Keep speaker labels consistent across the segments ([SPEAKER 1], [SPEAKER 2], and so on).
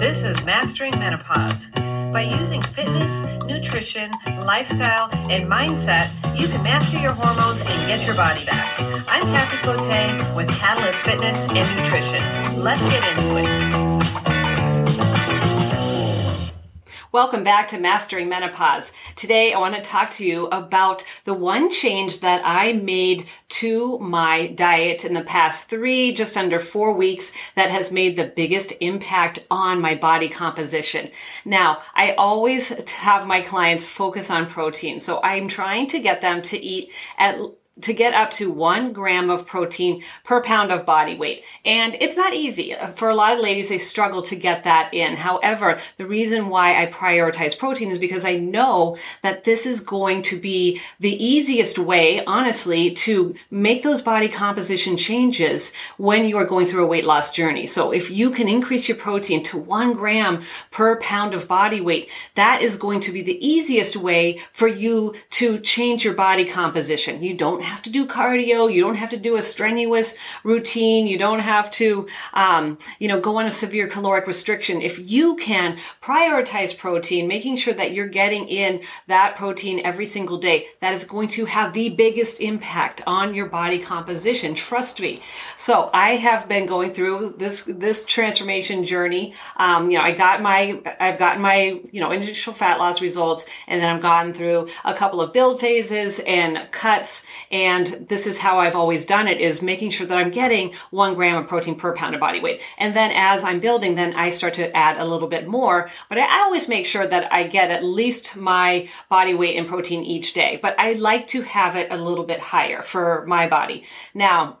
[SPEAKER 1] This is Mastering Menopause. By using fitness, nutrition, lifestyle, and mindset, you can master your hormones and get your body back. I'm Kathy Cote with Katalyst Fitness and Nutrition. Let's get into it.
[SPEAKER 2] Welcome back to Mastering Menopause. Today I want to talk to you about the one change that I made to my diet in the past three, just under four weeks that has made the biggest impact on my body composition. Now, I always have my clients focus on protein. So I'm trying to get them to eat at to get up to one gram of protein per pound of body weight. And it's not easy. For a lot of ladies, they struggle to get that in. However, the reason why I prioritize protein is because I know that this is going to be the easiest way, honestly, to make those body composition changes when you are going through a weight loss journey. So if you can increase your protein to one gram per pound of body weight, that is going to be the easiest way for you to change your body composition. You don't have to do cardio. You don't have to do a strenuous routine. You don't have to, um, you know, go on a severe caloric restriction. If you can prioritize protein, making sure that you're getting in that protein every single day, that is going to have the biggest impact on your body composition. Trust me. So I have been going through this, this transformation journey. Um, you know, I got my, I've gotten my, you know, initial fat loss results and then I've gone through a couple of build phases and cuts and this is how I've always done it is making sure that I'm getting one gram of protein per pound of body weight. And then as I'm building, then I start to add a little bit more, but I always make sure that I get at least my body weight in protein each day. But I like to have it a little bit higher for my body. Now,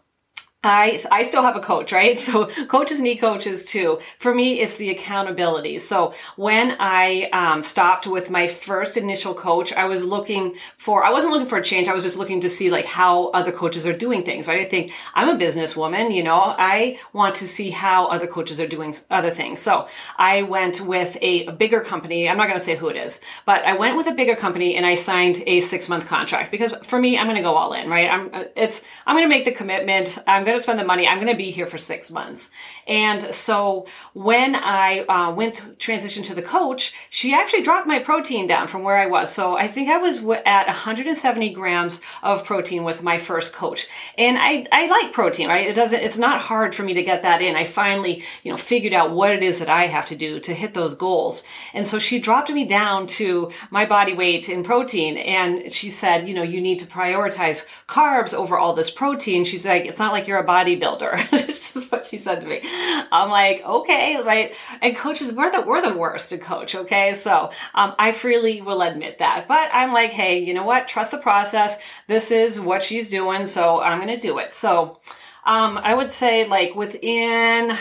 [SPEAKER 2] I, I still have a coach, right? So coaches need coaches too. For me, it's the accountability. So when I um, stopped with my first initial coach, I was looking for, I wasn't looking for a change. I was just looking to see like how other coaches are doing things, right? I think I'm a businesswoman, you know, I want to see how other coaches are doing other things. So I went with a, a bigger company. I'm not going to say who it is, but I went with a bigger company and I signed a six month contract because for me, I'm going to go all in, right? I'm, it's, I'm going to make the commitment. I'm going to spend the money. I'm going to be here for six months. And so when I uh, went to transition to the coach, she actually dropped my protein down from where I was. So I think I was at 170 grams of protein with my first coach. And I, I like protein, right? It doesn't, it's not hard for me to get that in. I finally, you know, figured out what it is that I have to do to hit those goals. And so she dropped me down to my body weight in protein. And she said, you know, you need to prioritize carbs over all this protein. She's like, it's not like you're a bodybuilder. it's just what she said to me. I'm like, okay, right. And coaches, we're the, we're the worst to coach. Okay. So, um, I freely will admit that, but I'm like, Hey, you know what? Trust the process. This is what she's doing. So I'm to do it. So, um, I would say like within,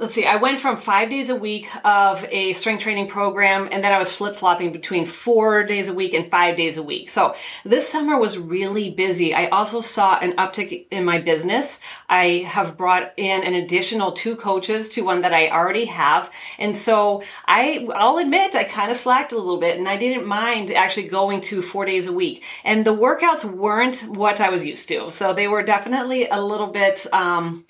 [SPEAKER 2] let's see, I went from five days a week of a strength training program, and then I was flip flopping between four days a week and five days a week. So this summer was really busy. I also saw an uptick in my business. I have brought in an additional two coaches to one that I already have. And so I, I'll admit, I kind of slacked a little bit and I didn't mind actually going to four days a week. And the workouts weren't what I was used to. So they were definitely a little bit, um,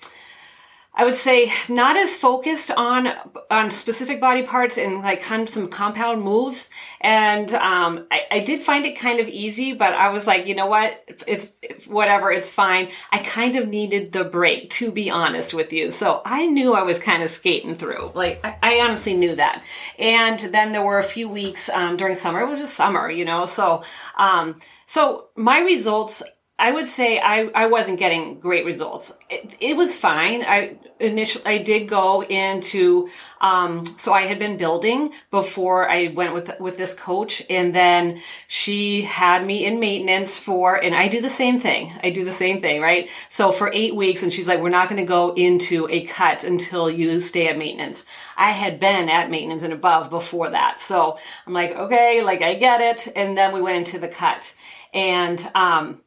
[SPEAKER 2] I would say not as focused on on specific body parts and like some compound moves. And um, I, I, did find it kind of easy, but I was like, you know what, it's whatever, it's fine. I kind of needed the break, to be honest with you. So I knew I was kind of skating through. Like I, I honestly knew that. And then there were a few weeks um, during summer. It was just summer, you know. So um, so my results I would say I, I wasn't getting great results. It, it was fine. I initially I did go into um, so I had been building before I went with with this coach, and then she had me in maintenance for, and I do the same thing. I do the same thing, right? So for eight weeks, and she's like, "We're not going to go into a cut until you stay at maintenance." I had been at maintenance and above before that, so I'm like, "Okay, like I get it." And then we went into the cut, and um,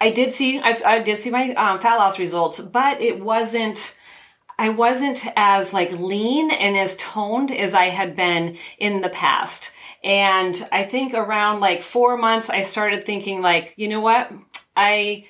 [SPEAKER 2] I did see I, I did see my um, fat loss results, but it wasn't. I wasn't as like lean and as toned as I had been in the past. And I think around like four months, I started thinking like, you know what? I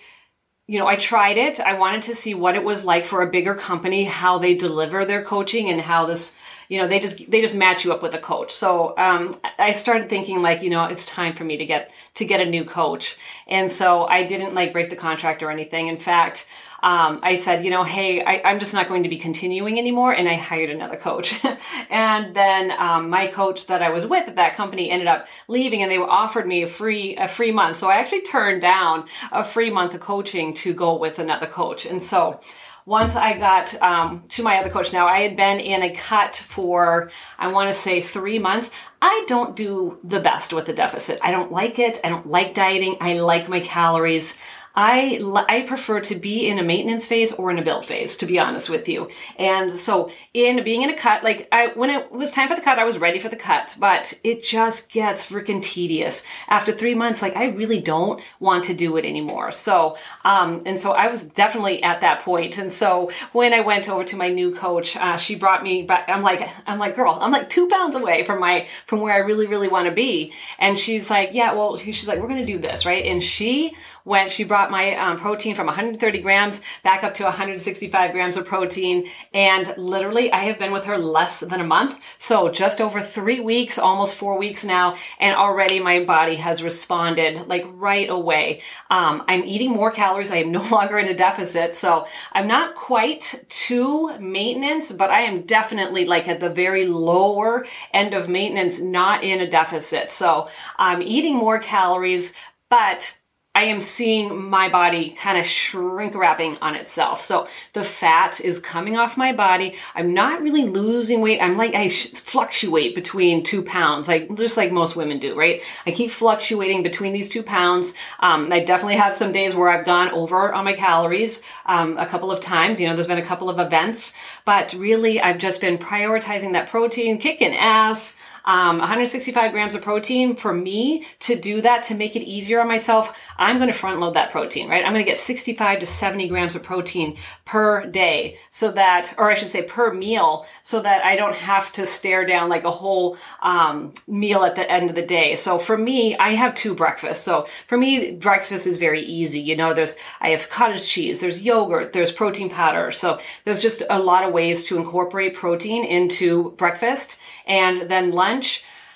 [SPEAKER 2] you know, I tried it. I wanted to see what it was like for a bigger company, how they deliver their coaching and how this, you know, they just, they just match you up with a coach. So, um, I started thinking like, you know, it's time for me to get, to get a new coach. And so I didn't like break the contract or anything. In fact, um, I said, you know, hey, I, am just not going to be continuing anymore. And I hired another coach. and then um, my coach that I was with at that company ended up leaving and they offered me a free, a free month. So I actually turned down a free month of coaching to go with another coach. And so once I got um, to my other coach now, I had been in a cut for, I want to say three months. I don't do the best with the deficit. I don't like it. I don't like dieting. I like my calories. I, I prefer to be in a maintenance phase or in a build phase, to be honest with you. And so in being in a cut, like I, when it was time for the cut, I was ready for the cut, but it just gets freaking tedious. After three months, like I really don't want to do it anymore. So, um, and so I was definitely at that point. And so when I went over to my new coach, uh, she brought me back. I'm like, I'm like, girl, I'm like two pounds away from my, from where I really, really want to be. And she's like, yeah, well, she's like, we're going to do this, right? And she went, she brought my um, protein from 130 grams back up to 165 grams of protein. And literally, I have been with her less than a month. So just over three weeks, almost four weeks now. And already my body has responded like right away. Um, I'm eating more calories. I am no longer in a deficit. So I'm not quite to maintenance, but I am definitely like at the very lower end of maintenance, not in a deficit. So I'm eating more calories, but I am seeing my body kind of shrink wrapping on itself. So the fat is coming off my body. I'm not really losing weight. I'm like, I fluctuate between two pounds, like just like most women do, right? I keep fluctuating between these two pounds. Um, I definitely have some days where I've gone over on my calories um, a couple of times. You know, there's been a couple of events, but really I've just been prioritizing that protein, kicking ass um, 165 grams of protein for me to do that to make it easier on myself i'm going to front load that protein right? I'm going to get 65 to 70 grams of protein per day so that or i should say per meal so that i don't have to stare down like a whole um, meal at the end of the day. So for me i have two breakfasts. So for me breakfast is very easy. You know there's i have cottage cheese there's yogurt there's protein powder. So there's just a lot of ways to incorporate protein into breakfast. And then lunch.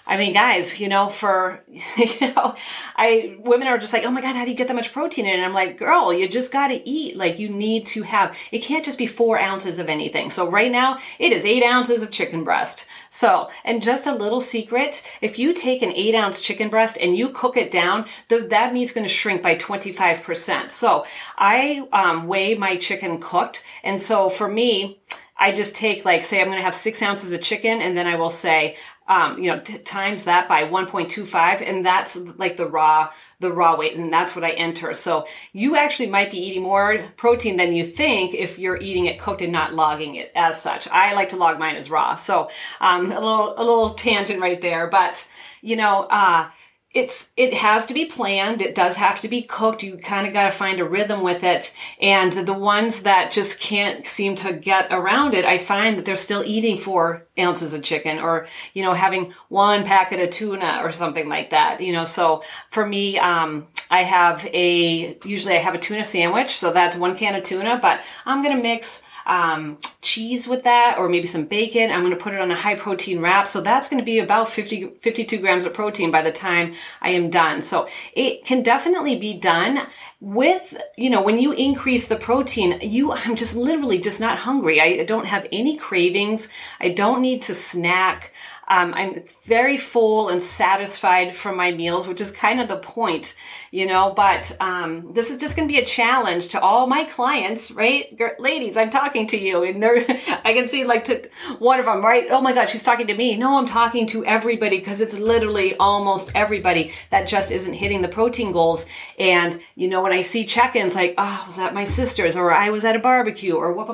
[SPEAKER 2] I mean, guys, you know, for, you know, I, women are just like, oh my God, how do you get that much protein in? And I'm like, girl, you just got to eat. Like, you need to have, it can't just be four ounces of anything. So right now, it is eight ounces of chicken breast. So, and just a little secret, if you take an eight ounce chicken breast and you cook it down, the, that meat's going to shrink by 25%. So I um, weigh my chicken cooked. And so for me, I just take like, say I'm going to have six ounces of chicken and then I will say, um, you know, t- times that by 1.25 and that's like the raw, the raw weight and that's what I enter. So you actually might be eating more protein than you think if you're eating it cooked and not logging it as such. I like to log mine as raw. So, um, a little, a little tangent right there, but you know, uh, it's it has to be planned. It does have to be cooked. You kind of got to find a rhythm with it. And the ones that just can't seem to get around it i find that they're still eating four ounces of chicken or you know having one packet of tuna or something like that you know? So for me um, i have a usually i have a tuna sandwich. So that's one can of tuna but i'm going to mix um, cheese with that or maybe some bacon. I'm going to put it on a high protein wrap. So that's going to be about 50, 52 grams of protein by the time I am done. So it can definitely be done with, you know, when you increase the protein, you, I'm just literally just not hungry. I don't have any cravings. I don't need to snack. Um, I'm very full and satisfied from my meals, which is kind of the point, you know. But um, this is just going to be a challenge to all my clients, right? Ladies, I'm talking to you, and they're, I can see like to one of them, right? Oh my God, she's talking to me. No, I'm talking to everybody because it's literally almost everybody that just isn't hitting the protein goals. And you know, when I see check-ins, like, oh, was that my sister's, or I was at a barbecue, or what,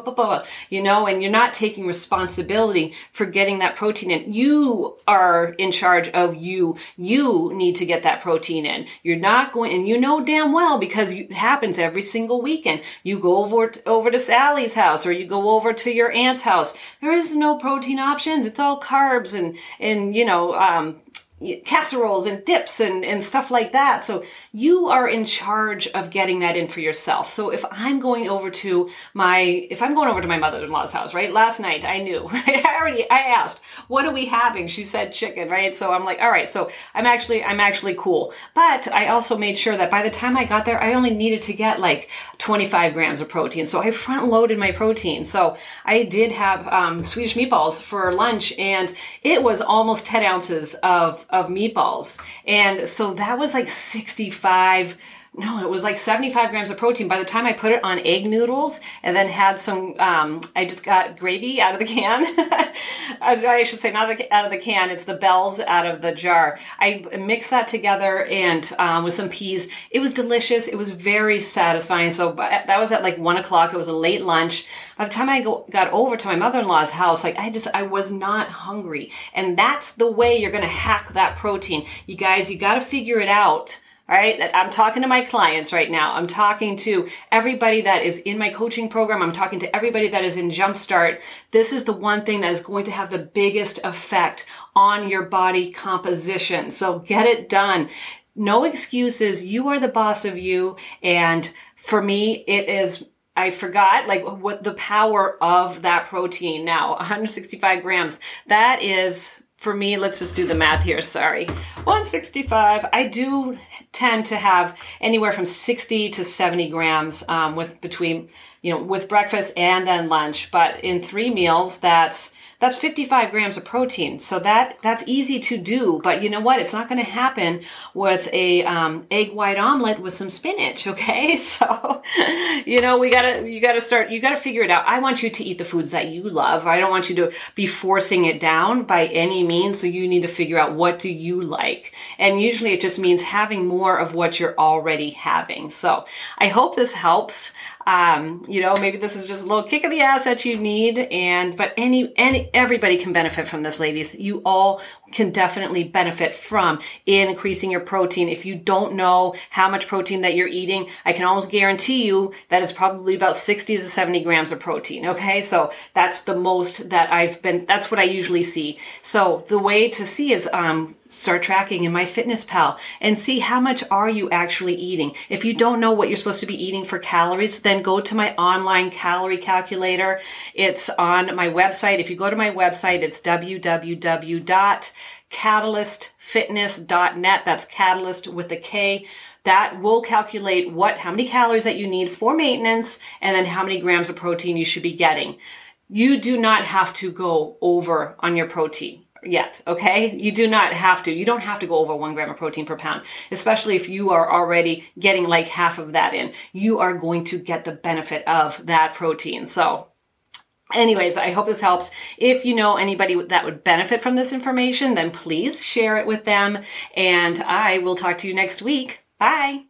[SPEAKER 2] you know, and you're not taking responsibility for getting that protein in. You are in charge of you. You need to get that protein in. You're not going, and you know damn well because it happens every single weekend. You go over to, over to Sally's house or you go over to your aunt's house. There is no protein options. It's all carbs and and you know um, casseroles and dips and, and stuff like that. So you are in charge of getting that in for yourself. So if I'm going over to my, if I'm going over to my mother-in-law's house, right? Last night I knew, right? I already, I asked, what are we having? She said chicken, right? So I'm like, all right. So I'm actually, I'm actually cool. But I also made sure that by the time I got there, I only needed to get like 25 grams of protein. So I front loaded my protein. So I did have um, Swedish meatballs for lunch and it was almost 10 ounces of, of meatballs. And so that was like 65 no, it was like 75 grams of protein. By the time I put it on egg noodles and then had some, um, I just got gravy out of the can. I should say not out of the can, it's the bells out of the jar. I mixed that together and um, with some peas. It was delicious. It was very satisfying. So that was at like one o'clock. It was a late lunch. By the time I go, got over to my mother-in-law's house, like I just, I was not hungry. And that's the way you're going to hack that protein. You guys, you got to figure it out all right. I'm talking to my clients right now. I'm talking to everybody that is in my coaching program. I'm talking to everybody that is in Jumpstart. This is the one thing that is going to have the biggest effect on your body composition. So get it done. No excuses. You are the boss of you. And for me, it is I forgot like what the power of that protein now 165 grams. That is for me, let's just do the math here. Sorry. 165. I do tend to have anywhere from 60 to 70 grams um, with between, you know, with breakfast and then lunch. But in three meals, that's that's 55 grams of protein. So that that's easy to do. But you know what? It's not going to happen with a um, egg white omelet with some spinach. Okay, so you know we gotta you gotta start you gotta figure it out. I want you to eat the foods that you love. I don't want you to be forcing it down by any means. So you need to figure out what do you like, and usually it just means having more of what you're already having. So I hope this helps. Um, you know, maybe this is just a little kick of the ass that you need, and but any any everybody can benefit from this, ladies. You all can definitely benefit from increasing your protein. If you don't know how much protein that you're eating, I can almost guarantee you that it's probably about 60 to 70 grams of protein. Okay. So that's the most that I've been, that's what I usually see. So the way to see is, um, start tracking in MyFitnessPal and see how much are you actually eating. If you don't know what you're supposed to be eating for calories, then go to my online calorie calculator. It's on my website. If you go to my website, it's www.katalystfitness.net. That's catalyst with a K that will calculate what how many calories that you need for maintenance and then how many grams of protein you should be getting. You do not have to go over on your protein yet. Okay. You do not have to. You don't have to go over one gram of protein per pound, especially if you are already getting like half of that in. You are going to get the benefit of that protein. So Anyways, I hope this helps. If you know anybody that would benefit from this information, then please share it with them. And I will talk to you next week. Bye.